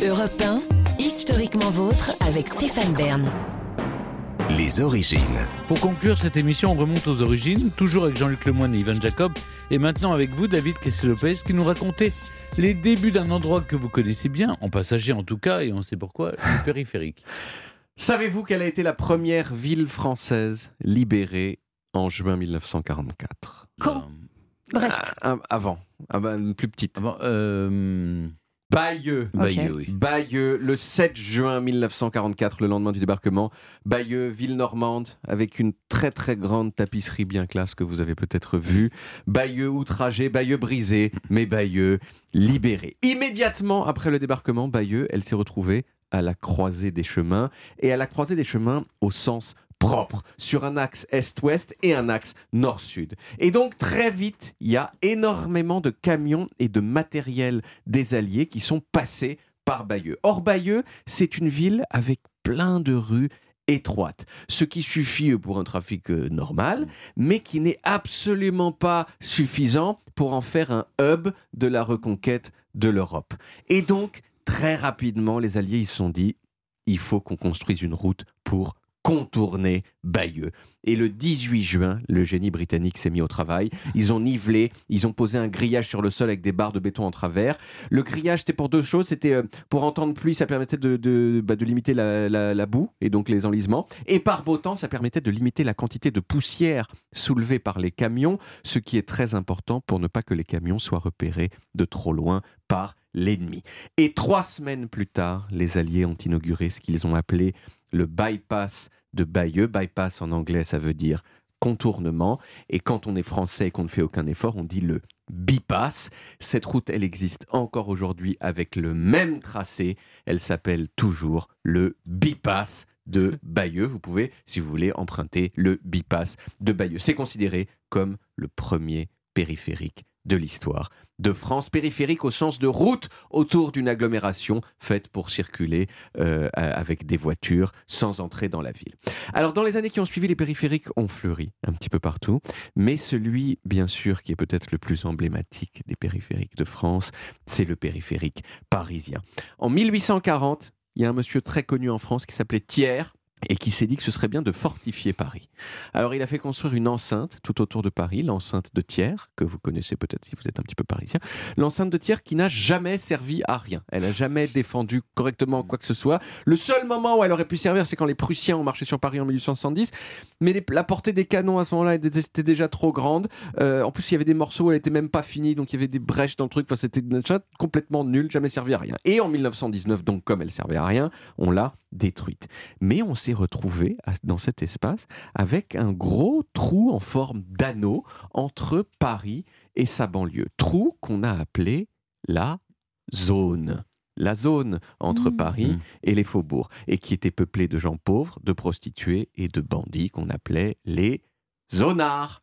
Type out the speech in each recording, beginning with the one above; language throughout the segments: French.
Europe 1, historiquement vôtre avec Stéphane Bern. Les origines. Pour conclure cette émission, on remonte aux origines, toujours avec Jean-Luc Lemoyne et Ivan Jacob, et maintenant avec vous, David Kessel-Lopez, qui nous racontait les débuts d'un endroit que vous connaissez bien, en passager en tout cas, et on sait pourquoi, le périphérique. Savez-vous quelle a été la première ville française libérée en juin 1944 Caen. Brest. Ah, ah, Avant, ah une plus petite. Bon, euh, Bayeux. Bayeux, oui. Bayeux, le 7 juin 1944, le lendemain du débarquement. Bayeux, ville normande, avec une très très grande tapisserie bien classe que vous avez peut-être vue. Bayeux outragé, Bayeux brisé, mais Bayeux libéré. Immédiatement après le débarquement, Bayeux, elle s'est retrouvée à la croisée des chemins, et à la croisée des chemins au sens propre, sur un axe est-ouest et un axe nord-sud. Et donc très vite, il y a énormément de camions et de matériel des Alliés qui sont passés par Bayeux. Or Bayeux, c'est une ville avec plein de rues étroites, ce qui suffit pour un trafic euh, normal, mais qui n'est absolument pas suffisant pour en faire un hub de la reconquête de l'Europe. Et donc, très rapidement, les Alliés se sont dit, il faut qu'on construise une route pour contourner Bayeux. Et le 18 juin, le génie britannique s'est mis au travail. Ils ont nivelé, ils ont posé un grillage sur le sol avec des barres de béton en travers. Le grillage, c'était pour deux choses. C'était euh, pour en temps de pluie, ça permettait de, bah, limiter la- la boue et donc les enlisements. Et par beau temps, ça permettait de limiter la quantité de poussière soulevée par les camions, ce qui est très important pour ne pas que les camions soient repérés de trop loin par l'ennemi. Et trois semaines plus tard, les Alliés ont inauguré ce qu'ils ont appelé le bypass de Bayeux. Bypass en anglais, ça veut dire contournement. Et quand on est français et qu'on ne fait aucun effort, on dit le bypass. Cette route, elle existe encore aujourd'hui avec le même tracé. Elle s'appelle toujours le bypass de Bayeux. Vous pouvez, si vous voulez, emprunter le bypass de Bayeux. C'est considéré comme le premier périphérique de l'histoire de France, périphérique au sens de route autour d'une agglomération faite pour circuler euh, avec des voitures sans entrer dans la ville. Alors dans les années qui ont suivi, les périphériques ont fleuri un petit peu partout, mais celui, bien sûr, qui est peut-être le plus emblématique des périphériques de France, c'est le périphérique parisien. En 1840, il y a un monsieur très connu en France qui s'appelait Thiers et qui s'est dit que ce serait bien de fortifier Paris. Alors il a fait construire une enceinte tout autour de Paris, l'enceinte de Thiers, que vous connaissez peut-être si vous êtes un petit peu parisien, l'enceinte de Thiers qui n'a jamais servi à rien. Elle n'a jamais défendu correctement quoi que ce soit. Le seul moment où elle aurait pu servir, c'est quand les Prussiens ont marché sur Paris en 1870, mais la portée des canons à ce moment-là était déjà trop grande. Euh, en plus, il y avait des morceaux où elle était même pas finie, donc il y avait des brèches dans le truc. Enfin, c'était complètement nul, jamais servi à rien. Et en 1919, donc comme elle servait à rien, on l'a détruite. Mais on s'est retrouvé dans cet espace avec un gros trou en forme d'anneau entre Paris et sa banlieue. Trou qu'on a appelé la zone. La zone entre Mmh. Paris Mmh. et les faubourgs, et qui était peuplée de gens pauvres, de prostituées et de bandits qu'on appelait les zonards.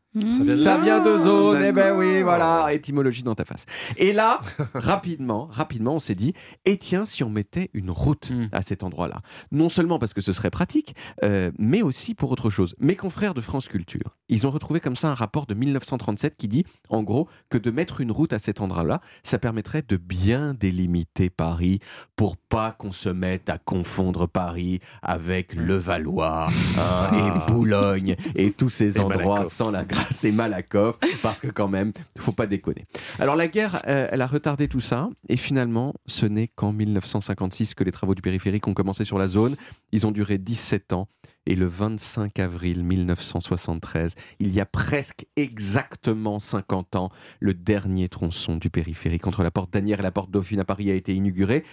Ça vient de zone, eh ben oui, voilà, étymologie dans ta face. Et là, rapidement, rapidement, on s'est dit, et tiens, si on mettait une route Mm. à cet endroit-là, non seulement parce que ce serait pratique, euh, mais aussi pour autre chose. Mes confrères de France Culture, ils ont retrouvé comme ça un rapport de 1937 qui dit, en gros, que de mettre une route à cet endroit-là, ça permettrait de bien délimiter Paris pour pas qu'on se mette à confondre Paris avec le Valois hein, et Boulogne et tous ces Et endroits Malakoff. sans la grâce et Malakoff, parce que quand même, faut pas déconner. Alors la guerre, euh, elle a retardé tout ça, et finalement, ce n'est qu'en 1956 que les travaux du périphérique ont commencé sur la zone. Ils ont duré 17 ans, et le 25 avril 1973, il y a presque exactement 50 ans, le dernier tronçon du périphérique entre la porte d'Anières et la porte Dauphine à Paris a été inauguré.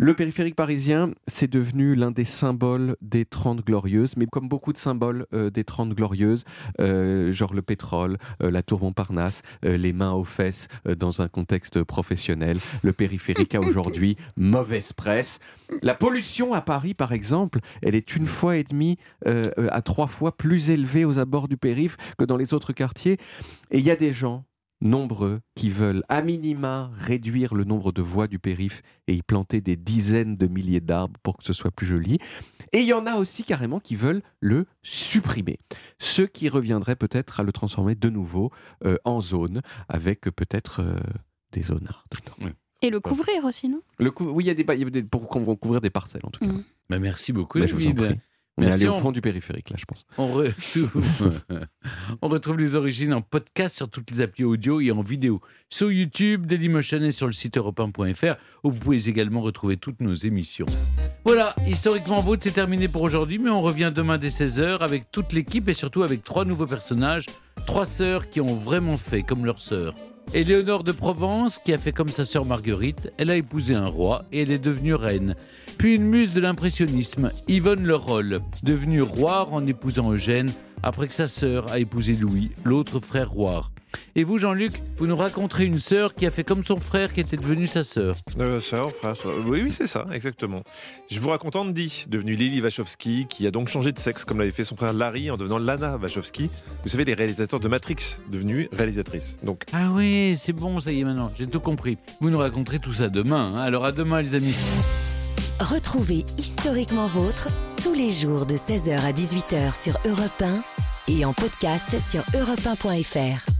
Le périphérique parisien, c'est devenu l'un des symboles des Trente Glorieuses, mais comme beaucoup de symboles euh, des Trente Glorieuses, euh, genre le pétrole, euh, la tour Montparnasse, euh, les mains aux fesses euh, dans un contexte professionnel, le périphérique a aujourd'hui mauvaise presse. La pollution à Paris, par exemple, elle est une fois et demie à trois fois plus élevée aux abords du périph' que dans les autres quartiers. Et il y a des gens nombreux qui veulent à minima réduire le nombre de voies du périph' et y planter des dizaines de milliers d'arbres pour que ce soit plus joli. Et il y en a aussi carrément qui veulent le supprimer. Ce qui reviendrait peut-être à le transformer de nouveau euh, en zone avec peut-être euh, des zonards dedans. Et le couvrir aussi, non? Le cou- Oui, il y a des, y a des pour couvrir des parcelles en tout cas. Mm. Bah, merci beaucoup, Bah, je vous en prie. On est Merci, allé au on- fond du périphérique là, je pense. On retrouve, on retrouve les origines en podcast sur toutes les applis audio et en vidéo sur YouTube, Dailymotion et sur le site europe où vous pouvez également retrouver toutes nos émissions. Voilà, historiquement vôtre, c'est terminé pour aujourd'hui, mais on revient demain dès 16h avec toute l'équipe et surtout avec trois nouveaux personnages, trois sœurs qui ont vraiment fait comme leur sœur. Éléonore de Provence, qui a fait comme sa sœur Marguerite, elle a épousé un roi et elle est devenue reine. Puis une muse de l'impressionnisme, Yvonne Le Roll, devenue roi en épousant Eugène, après que sa sœur a épousé Louis, l'autre frère roi. Et vous, Jean-Luc, vous nous raconterez une sœur qui a fait comme son frère qui était devenue sa sœur. Euh, sœur, frère, sœur. Oui, oui, c'est ça, exactement. Je vous raconte Andy, devenue Lily Wachowski, qui a donc changé de sexe, comme l'avait fait son frère Larry en devenant Lana Wachowski. Vous savez, les réalisateurs de Matrix, devenue réalisatrice. Donc, Ah oui, c'est bon, ça y est maintenant, j'ai tout compris. Vous nous raconterez tout ça demain. hein. Alors à demain, les amis. Retrouvez Historiquement Vôtre tous les jours de 16h à 18h sur Europe 1 et en podcast sur europe1.fr.